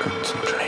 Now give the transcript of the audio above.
Gedanken zum